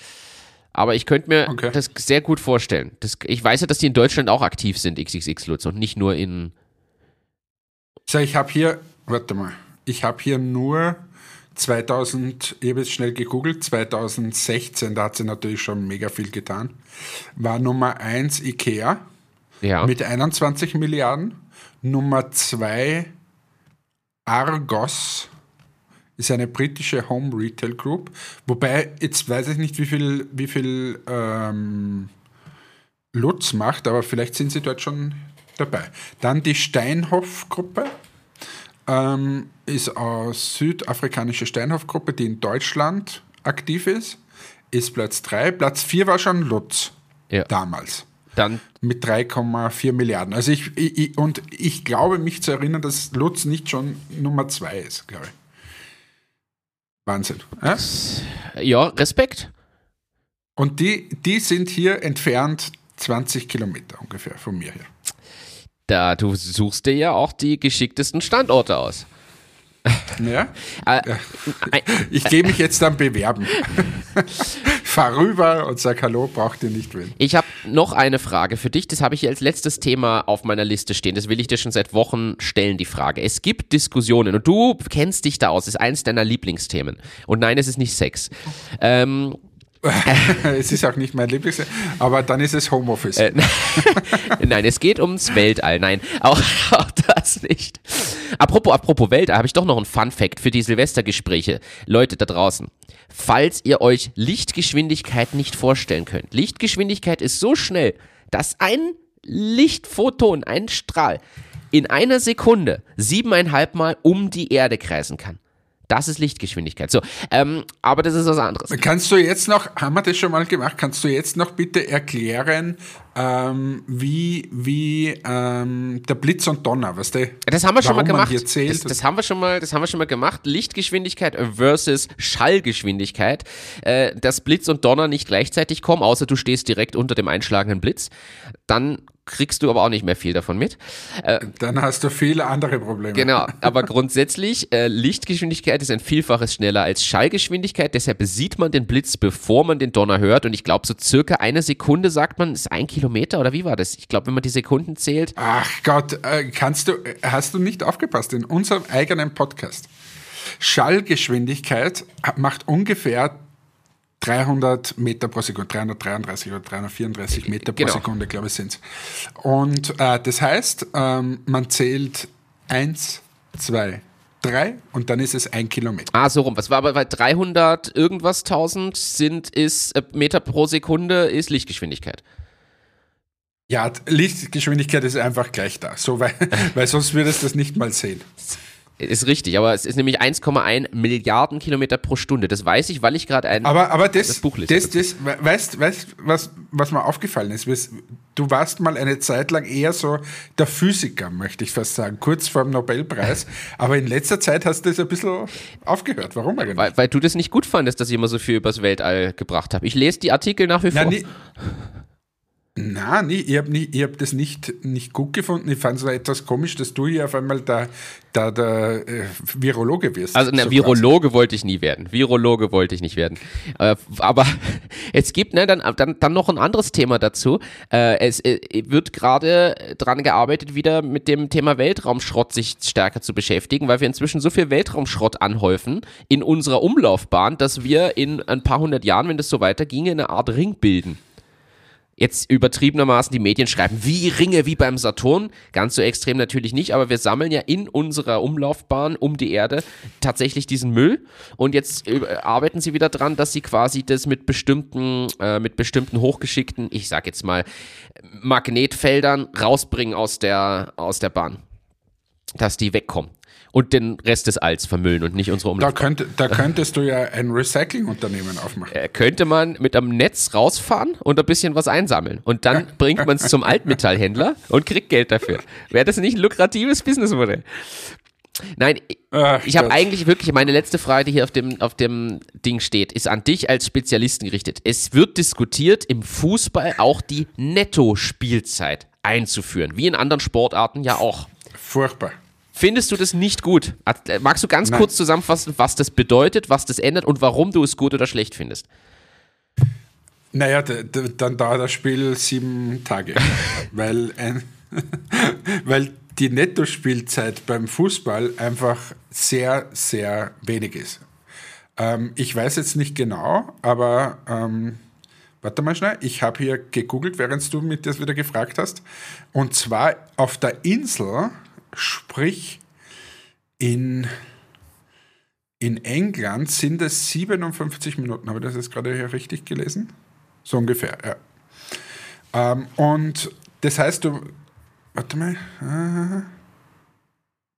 Aber ich könnte mir okay. das sehr gut vorstellen. Das, ich weiß ja, dass die in Deutschland auch aktiv sind, XXX Lutz, und nicht nur in. So, ich habe hier warte mal, ich habe hier nur 2000, ich habe jetzt schnell gegoogelt, 2016, da hat sie natürlich schon mega viel getan, war Nummer 1 Ikea ja. mit 21 Milliarden, Nummer 2 Argos ist eine britische Home Retail Group, wobei jetzt weiß ich nicht, wie viel, wie viel ähm, Lutz macht, aber vielleicht sind sie dort schon dabei. Dann die Steinhoff-Gruppe ähm, ist eine südafrikanische Steinhoff-Gruppe, die in Deutschland aktiv ist, ist Platz 3. Platz 4 war schon Lutz ja. damals. Dann mit 3,4 Milliarden. Also ich, ich, und ich glaube mich zu erinnern, dass Lutz nicht schon Nummer 2 ist, glaube ich. Wahnsinn. Ja, ja Respekt. Und die, die sind hier entfernt 20 Kilometer ungefähr von mir her. Da, du suchst dir ja auch die geschicktesten Standorte aus. Ja. Äh, ich gehe mich jetzt dann bewerben. Fahr rüber und sag Hallo, braucht ihr nicht will. Ich habe noch eine Frage für dich. Das habe ich hier als letztes Thema auf meiner Liste stehen. Das will ich dir schon seit Wochen stellen, die Frage. Es gibt Diskussionen und du kennst dich da aus. Das ist eins deiner Lieblingsthemen. Und nein, es ist nicht Sex. Ähm, es ist auch nicht mein Lieblings, aber dann ist es Homeoffice. Äh, Nein, es geht ums Weltall. Nein, auch, auch das nicht. Apropos, apropos Weltall, habe ich doch noch einen Fun Fact für die Silvestergespräche. Leute da draußen, falls ihr euch Lichtgeschwindigkeit nicht vorstellen könnt. Lichtgeschwindigkeit ist so schnell, dass ein Lichtphoton, ein Strahl, in einer Sekunde siebeneinhalb Mal um die Erde kreisen kann. Das ist Lichtgeschwindigkeit. So, ähm, aber das ist was anderes. Kannst du jetzt noch, haben wir das schon mal gemacht, kannst du jetzt noch bitte erklären, ähm, wie, wie ähm, der Blitz und Donner, weißt du? Das haben wir schon mal gemacht. Das, das, haben wir schon mal, das haben wir schon mal gemacht. Lichtgeschwindigkeit versus Schallgeschwindigkeit. Äh, dass Blitz und Donner nicht gleichzeitig kommen, außer du stehst direkt unter dem einschlagenden Blitz. Dann kriegst du aber auch nicht mehr viel davon mit. Äh, Dann hast du viele andere Probleme. Genau, aber grundsätzlich, äh, Lichtgeschwindigkeit ist ein Vielfaches schneller als Schallgeschwindigkeit, deshalb sieht man den Blitz, bevor man den Donner hört und ich glaube, so circa eine Sekunde, sagt man, ist ein Kilometer oder wie war das? Ich glaube, wenn man die Sekunden zählt. Ach Gott, äh, kannst du, hast du nicht aufgepasst in unserem eigenen Podcast? Schallgeschwindigkeit macht ungefähr 300 Meter pro Sekunde, 333 oder 334 Meter pro genau. Sekunde, glaube ich, sind es. Und äh, das heißt, ähm, man zählt 1, 2, 3 und dann ist es ein Kilometer. Ah, so rum. Was war aber bei 300 irgendwas 1000 sind, ist äh, Meter pro Sekunde ist Lichtgeschwindigkeit. Ja, Lichtgeschwindigkeit ist einfach gleich da, so, weil, weil sonst würdest du das nicht mal sehen. Ist richtig, aber es ist nämlich 1,1 Milliarden Kilometer pro Stunde. Das weiß ich, weil ich gerade ein aber, aber das, das Buch lese. Das, das, weißt, weißt was, was mir aufgefallen ist? Du warst mal eine Zeit lang eher so der Physiker, möchte ich fast sagen, kurz vor dem Nobelpreis. aber in letzter Zeit hast du das ein bisschen aufgehört. Warum eigentlich? Weil, weil du das nicht gut fandest, dass ich immer so viel übers Weltall gebracht habe. Ich lese die Artikel nach wie vor. Na, Nein, nee, ich habe hab das nicht, nicht gut gefunden. Ich fand es etwas komisch, dass du hier auf einmal der, der, der äh, Virologe wirst. Also, na, so Virologe quasi. wollte ich nie werden. Virologe wollte ich nicht werden. Äh, aber es gibt ne, dann, dann, dann noch ein anderes Thema dazu. Äh, es äh, wird gerade dran gearbeitet, wieder mit dem Thema Weltraumschrott sich stärker zu beschäftigen, weil wir inzwischen so viel Weltraumschrott anhäufen in unserer Umlaufbahn, dass wir in ein paar hundert Jahren, wenn das so weiterginge, eine Art Ring bilden jetzt übertriebenermaßen die Medien schreiben, wie Ringe wie beim Saturn. Ganz so extrem natürlich nicht, aber wir sammeln ja in unserer Umlaufbahn um die Erde tatsächlich diesen Müll. Und jetzt arbeiten sie wieder dran, dass sie quasi das mit bestimmten, äh, mit bestimmten hochgeschickten, ich sag jetzt mal, Magnetfeldern rausbringen aus der, aus der Bahn. Dass die wegkommen und den Rest des Alls vermüllen und nicht unsere Umlaufbahn. Da, könnte, da könntest du ja ein Recyclingunternehmen aufmachen. Äh, könnte man mit einem Netz rausfahren und ein bisschen was einsammeln. Und dann bringt man es zum Altmetallhändler und kriegt Geld dafür. Wäre das nicht ein lukratives Businessmodell? Nein, Ach, ich habe eigentlich wirklich meine letzte Frage, die hier auf dem, auf dem Ding steht, ist an dich als Spezialisten gerichtet. Es wird diskutiert, im Fußball auch die Netto-Spielzeit einzuführen, wie in anderen Sportarten ja auch. Furchtbar. Findest du das nicht gut? Magst du ganz Nein. kurz zusammenfassen, was das bedeutet, was das ändert und warum du es gut oder schlecht findest? Naja, dann dauert das Spiel sieben Tage, weil, ein, weil die Nettospielzeit beim Fußball einfach sehr, sehr wenig ist. Ähm, ich weiß jetzt nicht genau, aber ähm, warte mal schnell, ich habe hier gegoogelt, während du mich das wieder gefragt hast. Und zwar auf der Insel Sprich, in, in England sind es 57 Minuten. Habe ich das jetzt gerade hier richtig gelesen? So ungefähr, ja. Ähm, und das heißt, du, warte mal, äh,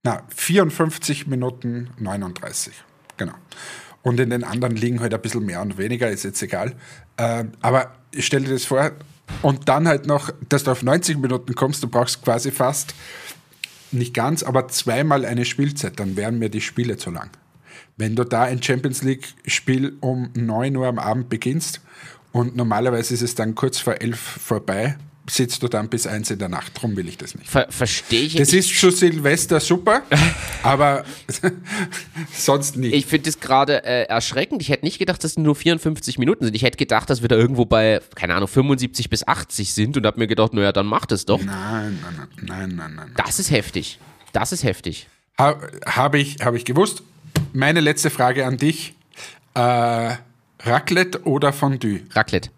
na, 54 Minuten 39, genau. Und in den anderen liegen halt ein bisschen mehr und weniger, ist jetzt egal. Ähm, aber stell dir das vor, und dann halt noch, dass du auf 90 Minuten kommst, du brauchst quasi fast nicht ganz, aber zweimal eine Spielzeit, dann wären mir die Spiele zu lang. Wenn du da ein Champions League-Spiel um 9 Uhr am Abend beginnst und normalerweise ist es dann kurz vor 11 vorbei, sitzt du dann bis eins in der Nacht. Darum will ich das nicht. Ver Verstehe ich. Das ist zu Silvester super, aber sonst nicht. Ich finde das gerade äh, erschreckend. Ich hätte nicht gedacht, dass es nur 54 Minuten sind. Ich hätte gedacht, dass wir da irgendwo bei, keine Ahnung, 75 bis 80 sind und habe mir gedacht, naja, dann macht es doch. Nein, nein, nein, nein, nein, nein. Das ist heftig. Das ist heftig. Ha, habe ich, hab ich gewusst. Meine letzte Frage an dich. Äh, Raclette oder Fondue? Raclette.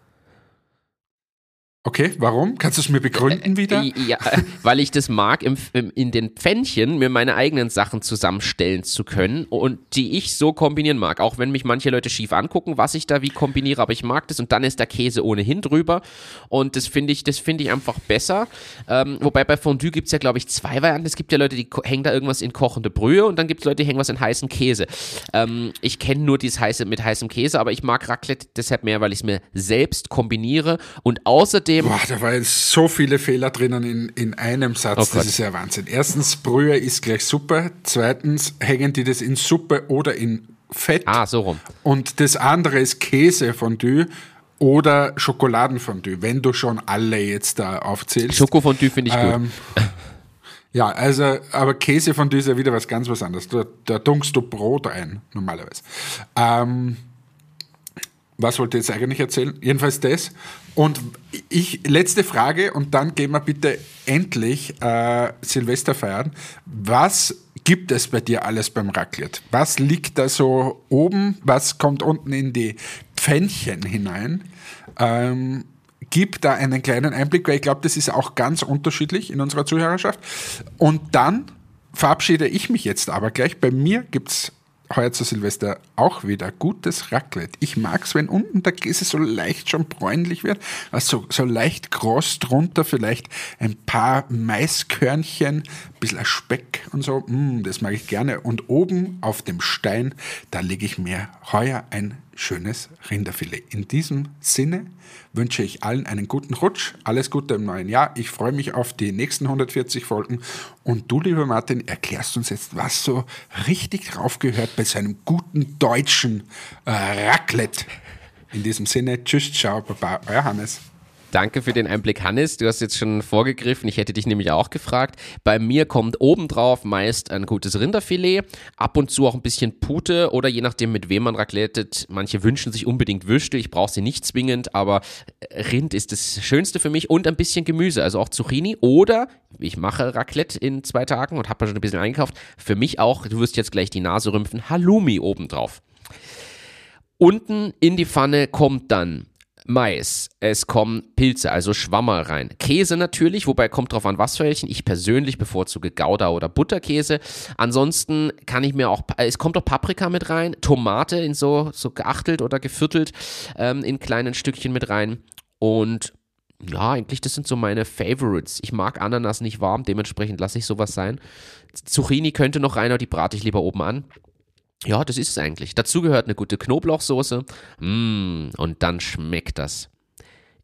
Okay, warum? Kannst du es mir begründen wieder? Äh, ja, weil ich das mag, im, in den Pfännchen mir meine eigenen Sachen zusammenstellen zu können und die ich so kombinieren mag. Auch wenn mich manche Leute schief angucken, was ich da wie kombiniere, aber ich mag das und dann ist der Käse ohnehin drüber und das finde ich, das ich einfach besser. Ähm, wobei bei Fondue gibt es ja, glaube ich, zwei Varianten. Es gibt ja Leute, die hängen da irgendwas in kochende Brühe und dann gibt es Leute, die hängen was in heißen Käse. Ähm, ich kenne nur dieses heiße mit heißem Käse, aber ich mag Raclette deshalb mehr, weil ich es mir selbst kombiniere und außerdem Außerdem. Boah, da waren so viele Fehler drinnen in, in einem Satz. Oh das ist ja Wahnsinn. Erstens, Brühe ist gleich Suppe. Zweitens, hängen die das in Suppe oder in Fett. Ah, so rum. Und das andere ist Käsefondue oder Schokoladenfondue, wenn du schon alle jetzt da aufzählst. Schokofondue finde ich ähm, gut. Ja, also, aber Käsefondue ist ja wieder was ganz was anderes. Da, da dunkst du Brot ein, normalerweise. Ähm, was wollte ich jetzt eigentlich erzählen? Jedenfalls das. Und ich, letzte Frage, und dann gehen wir bitte endlich äh, Silvester feiern. Was gibt es bei dir alles beim Raclette? Was liegt da so oben? Was kommt unten in die Pfännchen hinein? Ähm, gib da einen kleinen Einblick, weil ich glaube, das ist auch ganz unterschiedlich in unserer Zuhörerschaft. Und dann verabschiede ich mich jetzt aber gleich. Bei mir gibt es heuer zu Silvester auch wieder gutes Raclette. Ich mag es, wenn unten der Käse so leicht schon bräunlich wird, also so leicht kross drunter, vielleicht ein paar Maiskörnchen, bisschen Speck und so. Mm, das mag ich gerne. Und oben auf dem Stein, da lege ich mir heuer ein schönes Rinderfilet. In diesem Sinne wünsche ich allen einen guten Rutsch, alles Gute im neuen Jahr. Ich freue mich auf die nächsten 140 Folgen. Und du, lieber Martin, erklärst uns jetzt, was so richtig drauf gehört bei seinem guten deutschen äh, Raclette. In diesem Sinne, tschüss, ciao, baba, euer Hannes. Danke für den Einblick, Hannes. Du hast jetzt schon vorgegriffen. Ich hätte dich nämlich auch gefragt. Bei mir kommt obendrauf meist ein gutes Rinderfilet, ab und zu auch ein bisschen Pute oder je nachdem, mit wem man raclettet. Manche wünschen sich unbedingt Würste. Ich brauche sie nicht zwingend, aber Rind ist das Schönste für mich und ein bisschen Gemüse, also auch Zucchini oder ich mache Raclette in zwei Tagen und habe schon ein bisschen eingekauft. Für mich auch, du wirst jetzt gleich die Nase rümpfen, Halloumi obendrauf. Unten in die Pfanne kommt dann Mais, es kommen Pilze, also Schwammer rein. Käse natürlich, wobei kommt drauf an, was für welchen. Ich persönlich bevorzuge Gouda oder Butterkäse. Ansonsten kann ich mir auch, es kommt auch Paprika mit rein, Tomate in so, so geachtelt oder geviertelt ähm, in kleinen Stückchen mit rein. Und ja, eigentlich, das sind so meine Favorites. Ich mag Ananas nicht warm, dementsprechend lasse ich sowas sein. Zucchini könnte noch rein, aber die brate ich lieber oben an. Ja, das ist es eigentlich. Dazu gehört eine gute Knoblauchsoße. Mmh, und dann schmeckt das.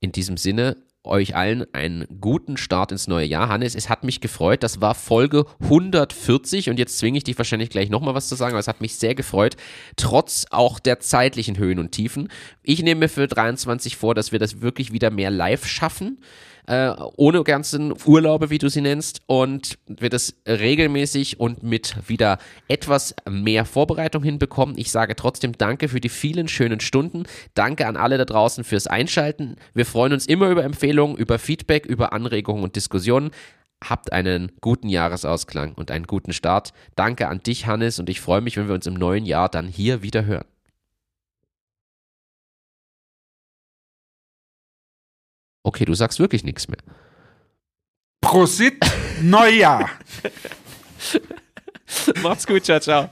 In diesem Sinne, euch allen einen guten Start ins neue Jahr. Hannes, es hat mich gefreut. Das war Folge 140 und jetzt zwinge ich dich wahrscheinlich gleich nochmal was zu sagen, aber es hat mich sehr gefreut, trotz auch der zeitlichen Höhen und Tiefen. Ich nehme mir für 23 vor, dass wir das wirklich wieder mehr live schaffen äh, ohne ganzen Urlaube, wie du sie nennst, und wir das regelmäßig und mit wieder etwas mehr Vorbereitung hinbekommen. Ich sage trotzdem Danke für die vielen schönen Stunden. Danke an alle da draußen fürs Einschalten. Wir freuen uns immer über Empfehlungen, über Feedback, über Anregungen und Diskussionen. Habt einen guten Jahresausklang und einen guten Start. Danke an dich, Hannes, und ich freue mich, wenn wir uns im neuen Jahr dann hier wieder hören. Okay, du sagst wirklich nichts mehr. Prosit Neujahr! Macht's gut, ciao, ciao.